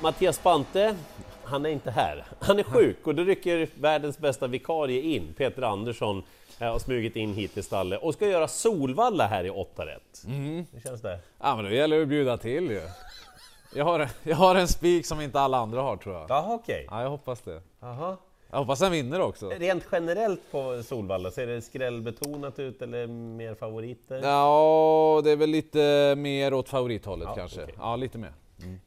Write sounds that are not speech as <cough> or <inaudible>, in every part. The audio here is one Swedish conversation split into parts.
Mattias Spante, han är inte här. Han är sjuk och då rycker världens bästa vikarie in, Peter Andersson, eh, har smugit in hit till stallet och ska göra Solvalla här i 8 rätt. Hur känns det? Ja men då gäller det att bjuda till ju. Jag har, jag har en spik som inte alla andra har tror jag. Jaha, okej. Ja, jag hoppas det. Jaha. Jag hoppas han vinner också. Rent generellt på Solvalla, ser det skrällbetonat ut eller mer favoriter? Ja, det är väl lite mer åt favorithållet Ja, kanske. okej. Ja, lite mer.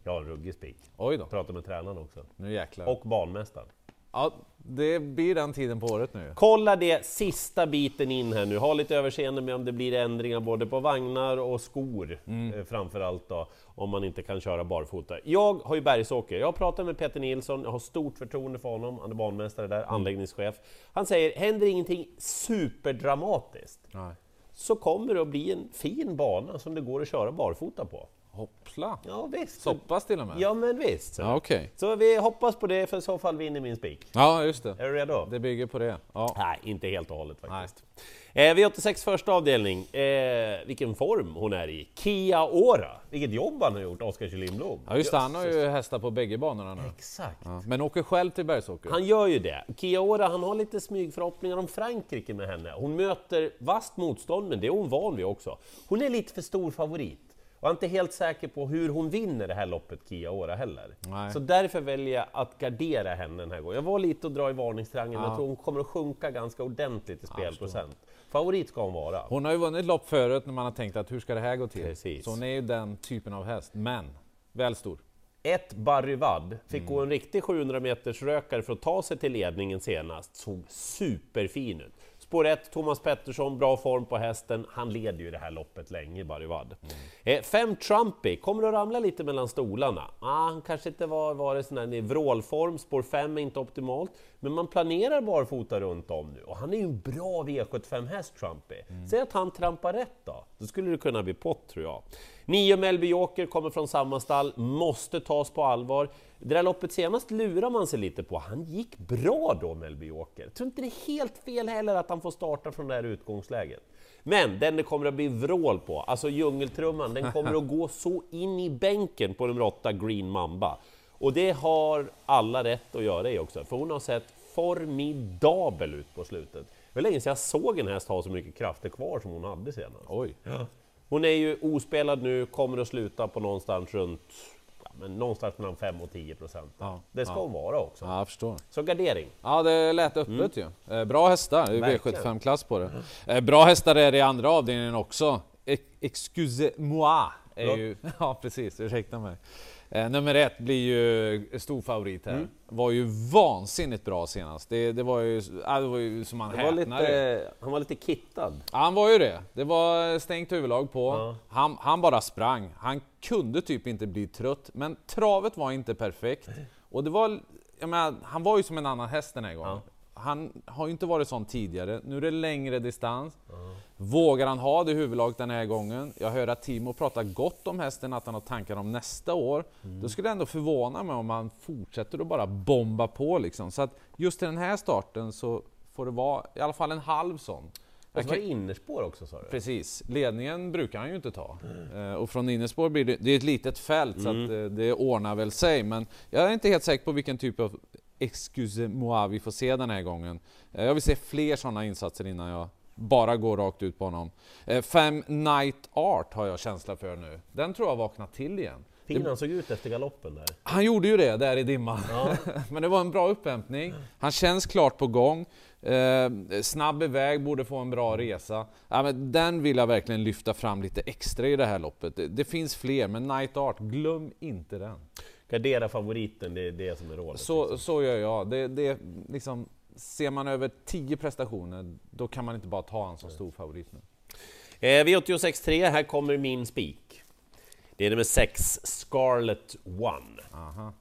Jag har en ruggig spik. Oj då, Pratar med tränaren också. nu jäklar. Och banmästaren. Ja, det blir den tiden på året nu. Kolla det sista biten in här nu, ha lite överseende med om det blir ändringar både på vagnar och skor mm. framförallt då, om man inte kan köra barfota. Jag har ju bergsåker, jag har pratat med Peter Nilsson, jag har stort förtroende för honom, han är banmästare där, anläggningschef. Han säger, händer ingenting superdramatiskt, Nej. så kommer det att bli en fin bana som det går att köra barfota på. Hoppla! Ja visst! Så pass till och med? Ja men visst! Ja, Okej. Så vi hoppas på det, för i så fall vinner min spik. Ja, just det. Är du redo? Det bygger på det. Ja. Nej, inte helt och hållet faktiskt. Eh, V86 första avdelning, eh, vilken form hon är i. Kia Ora, vilket jobb han har gjort, Oskar Kjellin ja, just det. Han har ju hästar på bägge banorna nu. Exakt. Ja. Men åker själv till Bergsåker. Han gör ju det. Kia Ora, han har lite smygförhoppningar om Frankrike med henne. Hon möter vasst motstånd, men det är hon van vid också. Hon är lite för stor favorit. Och jag är inte helt säker på hur hon vinner det här loppet, Kia Ora heller. Nej. Så därför väljer jag att gardera henne den här gången. Jag var lite och dra i varningstriangeln, men jag tror hon kommer att sjunka ganska ordentligt i spelprocent. Favorit ska hon vara. Hon har ju vunnit lopp förut när man har tänkt att hur ska det här gå till? Precis. Så hon är ju den typen av häst, men väl stor. Ett Barryvad fick gå en riktig 700 meters rökare för att ta sig till ledningen senast. Såg superfin ut. Spår 1, Thomas Pettersson, bra form på hästen. Han leder ju det här loppet länge, Barryvad. Eh, fem Trumpy, kommer att ramla lite mellan stolarna. Ah, han kanske inte var, varit sån där i vrålform, spår 5 är inte optimalt. Men man planerar barfota runt om nu och han är ju en bra V75-häst, Trumpy. Säg att han trampar rätt då, då skulle det kunna bli pott tror jag. Nio Melby Joker kommer från samma stall, måste tas på allvar. Det där loppet senast lurar man sig lite på, han gick bra då Melby. Jag tror inte det är helt fel heller att han får starta från det här utgångsläget. Men den det kommer att bli vrål på, alltså djungeltrumman, den kommer att gå så in i bänken på nummer 8 Green Mamba. Och det har alla rätt att göra i också, för hon har sett formidabel ut på slutet. Det var länge sedan jag såg en häst ha så mycket krafter kvar som hon hade senast. Oj! Hon är ju ospelad nu, kommer att sluta på någonstans runt men någonstans mellan 5 och 10 procent. Ja, det ska ja. hon vara också. Ja, jag förstår. Så gardering. Ja, det lät öppet ju. Eh, Bra hästar, det är Verkligen. V75-klass på det. Eh, Bra hästar är det i andra avdelningen också. Ex- Excusez-moi ju... <laughs> Ja, precis, ursäkta mig. Eh, nummer ett blir ju stor favorit här. Var ju vansinnigt bra senast. Det, det, var, ju, ja, det var ju som man häpnade. han var lite kittad. Ja, han var ju det. Det var stängt huvudlag på. Ja. Han, han bara sprang. Han kunde typ inte bli trött, men travet var inte perfekt. Och det var, jag menar, han var ju som en annan häst den här gången. Han har ju inte varit sån tidigare. Nu är det längre distans. Vågar han ha det huvudlaget den här gången? Jag hör att Timo pratar gott om hästen, att han har tankar om nästa år. Då skulle det ändå förvåna mig om han fortsätter att bara bomba på liksom. Så att just till den här starten så får det vara i alla fall en halv sån. Och så var det innerspår också sa du? Precis, ledningen brukar han ju inte ta. Eh, och från innerspår blir det, det är ett litet fält så att eh, det ordnar väl sig. Men jag är inte helt säker på vilken typ av excuse-moi vi får se den här gången. Eh, jag vill se fler sådana insatser innan jag bara går rakt ut på honom. Eh, fem Night Art har jag känsla för nu. Den tror jag vaknar till igen. Fin han såg ut efter galoppen där. Han gjorde ju det där i dimman. <laughs> Men det var en bra upphämtning. Han känns klart på gång. Eh, snabb iväg, borde få en bra resa. Ja, men den vill jag verkligen lyfta fram lite extra i det här loppet. Det, det finns fler, men Night Art, glöm inte den. Gardera favoriten, det är det som är rådet. Så, så gör jag. Det, det, liksom, ser man över 10 prestationer, då kan man inte bara ta han som stor favorit nu. Eh, V86.3, här kommer min spik. Det är nummer 6, Scarlet One. Aha.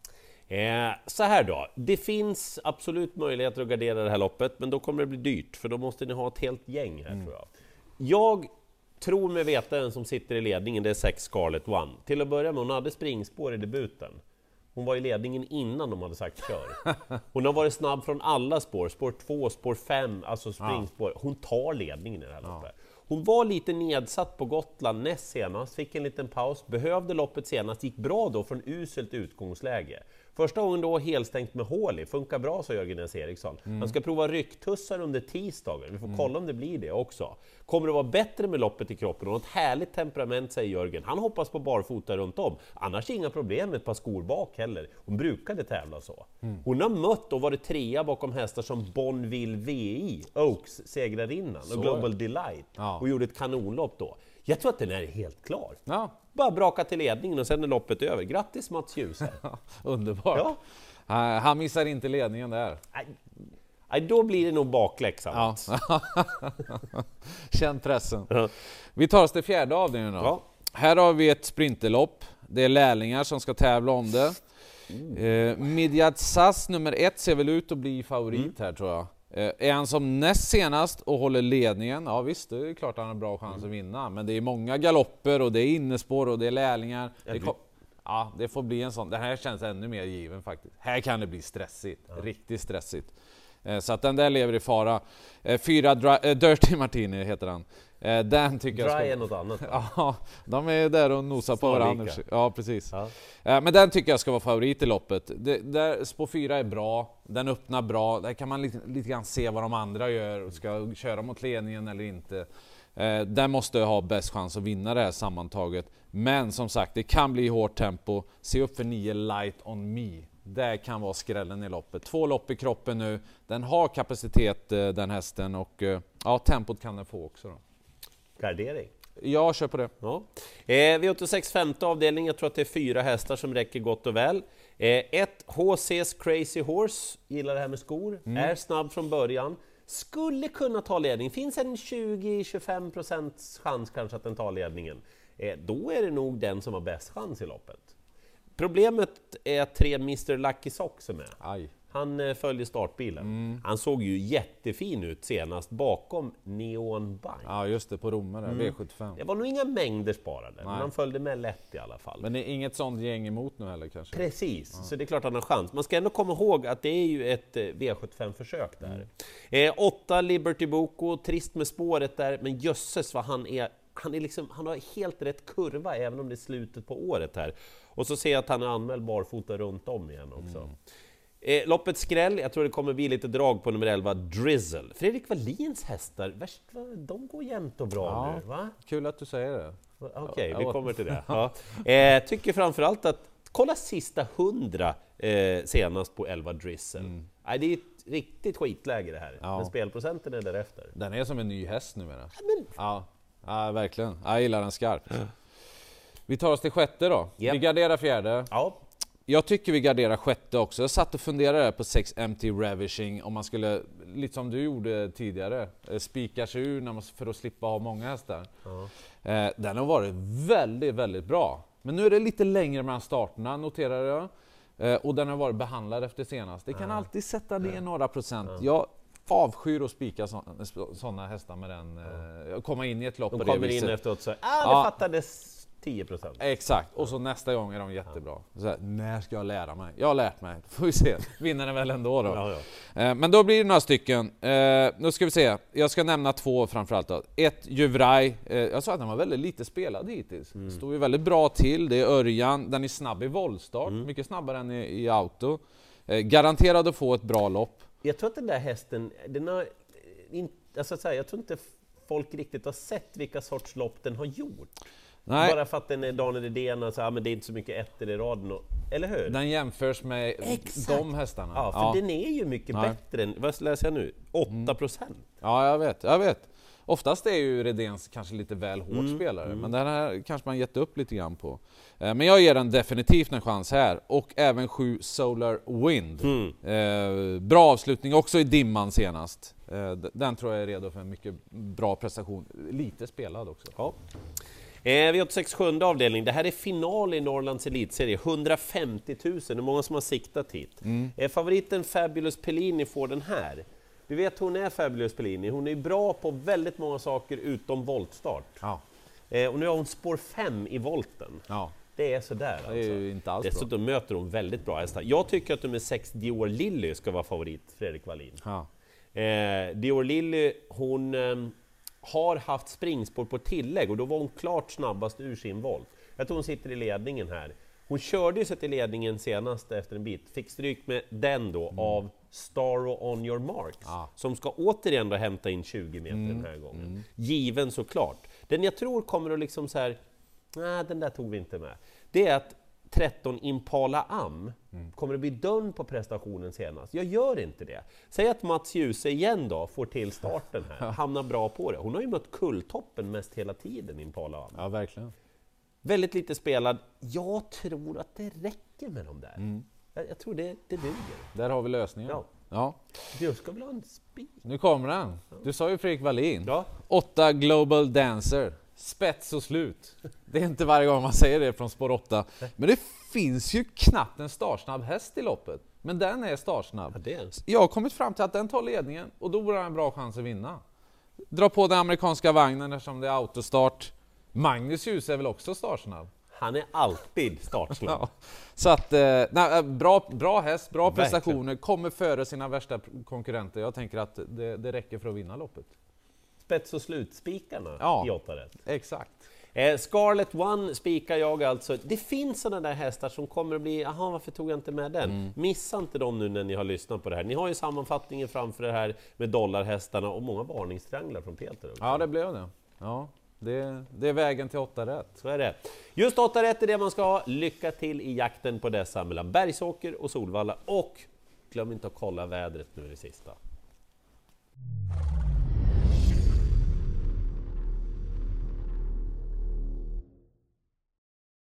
Eh, så här då, det finns absolut möjligheter att gardera det här loppet, men då kommer det bli dyrt, för då måste ni ha ett helt gäng här tror jag. Jag tror mig veta vem som sitter i ledningen, det är 6 Scarlet One. Till att börja med, hon hade springspår i debuten. Hon var i ledningen innan de hade sagt kör. <laughs> Hon har varit snabb från alla spår, spår 2, spår 5, alltså springspår. Hon tar ledningen i det här loppet. Hon var lite nedsatt på Gotland näst senast, fick en liten paus, behövde loppet senast, gick bra då från uselt utgångsläge. Första gången då helstängt med hål i, funkar bra sa Jörgen S. Eriksson. Han ska prova rycktussar under tisdagen, vi får kolla om det blir det också. Kommer det vara bättre med loppet i kroppen och ett härligt temperament säger Jörgen. Han hoppas på barfota runt om. Annars inga problem med ett par skor bak heller. Hon brukade tävla så. Hon har mött och varit trea bakom hästar som Bonville VI, Oaks segrarinnan och Global Delight och gjorde ett kanonlopp då. Jag tror att den är helt klar. Ja, Bara braka till ledningen och sen är loppet över. Grattis Mats Djuse! <laughs> underbart. Ja. Han- missar inte ledningen där. Nej, Nej, då blir det nog bakläxa. Ja. <laughs> Känn pressen. Ja. Vi tar oss till fjärde avdelningen då. Ja. Här har vi ett sprinterlopp. Det är lärlingar som ska tävla om det. Eh, Midjad Sass nummer ett ser väl ut att bli favorit Mm. här tror jag. Eh, är han som näst senast och håller ledningen, ja visst, det är klart han har bra chans att vinna. Men det är många galopper och det är innespår och det är lärlingar. Ja, Det, kom, ja, det får bli en sån. Det här känns ännu mer given faktiskt. Här kan det bli stressigt, riktigt stressigt. Eh, Så att den där lever i fara. Eh, Fyra Dirty Martini heter han. Eh, Den tycker jag ska... Dry är något annat. <laughs> Ja, de är där och nosar på varandra. Ja, precis. Ja. Eh, Men den tycker jag ska vara favorit i loppet. Det, där, spår 4 är bra, den öppnar bra, där kan man lite, lite grann se vad de andra gör ska köra mot ledningen eller inte. Eh, den måste ha bäst chans att vinna det här sammantaget. Men som sagt, det kan bli hårt tempo. Se upp för 9 Light on Me. Det kan vara skrällen i loppet. Två lopp i kroppen nu. Den har kapacitet eh, den hästen och eh, ja, tempot kan den få också. Då. Gardering. Jag kör på det. Ja. Eh, V86 femte avdelning, jag tror att det är fyra hästar som räcker gott och väl. Eh, ett HC's Crazy Horse, gillar det här med skor, är snabb från början. Skulle kunna ta ledning, finns en 20-25 procents chans kanske att den tar ledningen. Eh, då är det nog den som har bäst chans i loppet. Problemet är att tre Mr Lucky Sock som är. Aj. Han eh, följer startbilen. Han såg ju jättefin ut senast bakom Neon Bank. Ja just det, på Romme där, V75. Det var nog inga mängder sparade, men Nej. han följde med lätt i alla fall. Men det är inget sånt gäng emot nu heller kanske? Precis, så det är klart han har chans. Man ska ändå komma ihåg att det är ju ett eh, V75-försök där. Eh, åtta Liberty Boko, trist med spåret där, men jösses vad han är han, är liksom, han har helt rätt kurva även om det är slutet på året här. Och så ser jag att han är anmäld barfota runt om igen också. Eh, loppet skräll, jag tror det kommer bli lite drag på nummer 11, Drizzle. Fredrik Wallins hästar, de går jämnt och bra Ja. nu, va? Kul att du säger det. Okej, Ja, vi ja. kommer till det. <laughs> Ja. Eh, tycker framförallt att, kolla sista hundra eh, senast på 11 Drizzle. Nej, det är ett riktigt skitläge det här, Ja. men spelprocenten är därefter. Den är som en ny häst numera. Men, Ja, ja verkligen. Jag gillar den skarpt. Vi tar oss till sjätte då. Japp. Vi garderar fjärde. ja, Jag tycker vi garderar sjätte också. Jag satt och funderade på 6 MT Ravishing om man skulle, lite som du gjorde tidigare, eh, spika sig ur när man, för att slippa ha många hästar. Eh, Den har varit väldigt, väldigt bra. Men nu är det lite längre mellan starterna, noterar jag. Eh, Och den har varit behandlad efter senast. Det kan alltid sätta ner några procent. Jag avskyr att spika sådana hästar med den, eh, komma in i ett lopp de på det kommer in viset. efteråt så ah, det fattades 10 procent. Exakt, och så nästa gång är de jättebra. Så här, när ska jag lära mig? Jag har lärt mig, <laughs> får vi se. Vinner den väl ändå då. Ja, ja. Eh, Men då blir det några stycken. Eh, Nu ska vi se, jag ska nämna två framförallt då. Ett, Juvraj. Eh, Jag sa att den var väldigt lite spelad hittills. Mm. Stod ju väldigt bra till. Det är Örjan, den är snabb i voltstart, Mm. mycket snabbare än i, i auto. Garanterad att få ett bra lopp. Jag tror att den där hästen, den har, in, alltså så här, jag tror inte folk riktigt har sett vilka sorts lopp den har gjort. Nej, Bara för att den är Daniel Redén, alltså, ja, men det är inte så mycket ettor i raden, och, eller hur? den jämförs med Exakt. de hästarna. Ja, för Ja. den är ju mycket Nej. bättre än, vad läser jag nu? 8 procent? Ja, jag vet, jag vet. Oftast är ju Redéns kanske lite väl hård Mm, spelare, men den här kanske man gett upp lite grann på. Eh, Men jag ger den definitivt en chans här, och även 7 Solar Wind. Mm. Eh, bra avslutning också i dimman senast. Eh, den tror jag är redo för en mycket bra prestation. Lite spelad också. Ja. Eh, V86 sjunde avdelning, det här är final i Norrlands elitserie, 150 000, det är många som har siktat hit. Eh, favoriten Fabulous Pellini får den här. Du vet hon är Fabulous Pellini, hon är bra på väldigt många saker utom voltstart. Ja, Eh, och nu har hon spår 5 i volten. ja. Det är sådär alltså. det är ju inte alls bra. Dessutom möter hon väldigt bra hästar. Jag tycker att nummer 6 Dior Lilly ska vara favorit, Fredrik Wallin. Ja. Eh, Dior Lilly, hon... har haft springspår på tillägg och då var hon klart snabbast ur sin volt. Jag tror hon sitter i ledningen här. Hon körde ju sig till ledningen senast efter en bit, fick stryk med den då av Staro On Your Marks, Ja. som ska återigen då hämta in 20 meter den här gången. Given såklart. Den jag tror kommer att liksom så här, nej den där tog vi inte med. Det är att 13 Impala Am kommer att bli dörren på prestationen senast. Jag gör inte det. Säg att Mats Djuse igen då får till starten här, <laughs> hamnar bra på det. Hon har ju mött kulltoppen mest hela tiden, Impala Am. Ja, verkligen. Väldigt lite spelad. Jag tror att det räcker med de där. Jag, jag tror det, det duger. Där har vi lösningen. Ja. ja. Du ska väl ha en spik? Nu kommer den. Du sa ju Fredrik Wallin. Ja. Åtta Global Dancer. Spets och slut. Det är inte varje gång man säger det från spår 8. Men det finns ju knappt en startsnabb häst i loppet. Men den är startsnabb. Ja, det är. Jag har kommit fram till att den tar ledningen och då borde han ha en bra chans att vinna. Dra på den amerikanska vagnen eftersom det är autostart. Magnus Ljus är väl också startsnabb? Han är alltid startsnabb. <laughs> Ja. Så att, eh, nej, eh, bra, bra häst, bra Verkligen. prestationer, kommer före sina värsta konkurrenter. Jag tänker att det, det räcker för att vinna loppet. Spets och slutspikarna Ja. i 8 rätt. Exakt. Eh, Scarlet One spikar jag alltså. Det finns sådana där hästar som kommer att bli, jaha varför tog jag inte med den? Mm. Missa inte dem nu när ni har lyssnat på det här. Ni har ju sammanfattningen framför det här med dollarhästarna och många varningstrianglar från Peter också. Ja, det blev det. Ja, det, det är vägen till åtta rätt. Så är det. Just 8 rätt är det man ska ha. Lycka till i jakten på dessa mellan Bergsåker och Solvalla och glöm inte att kolla vädret nu i det sista.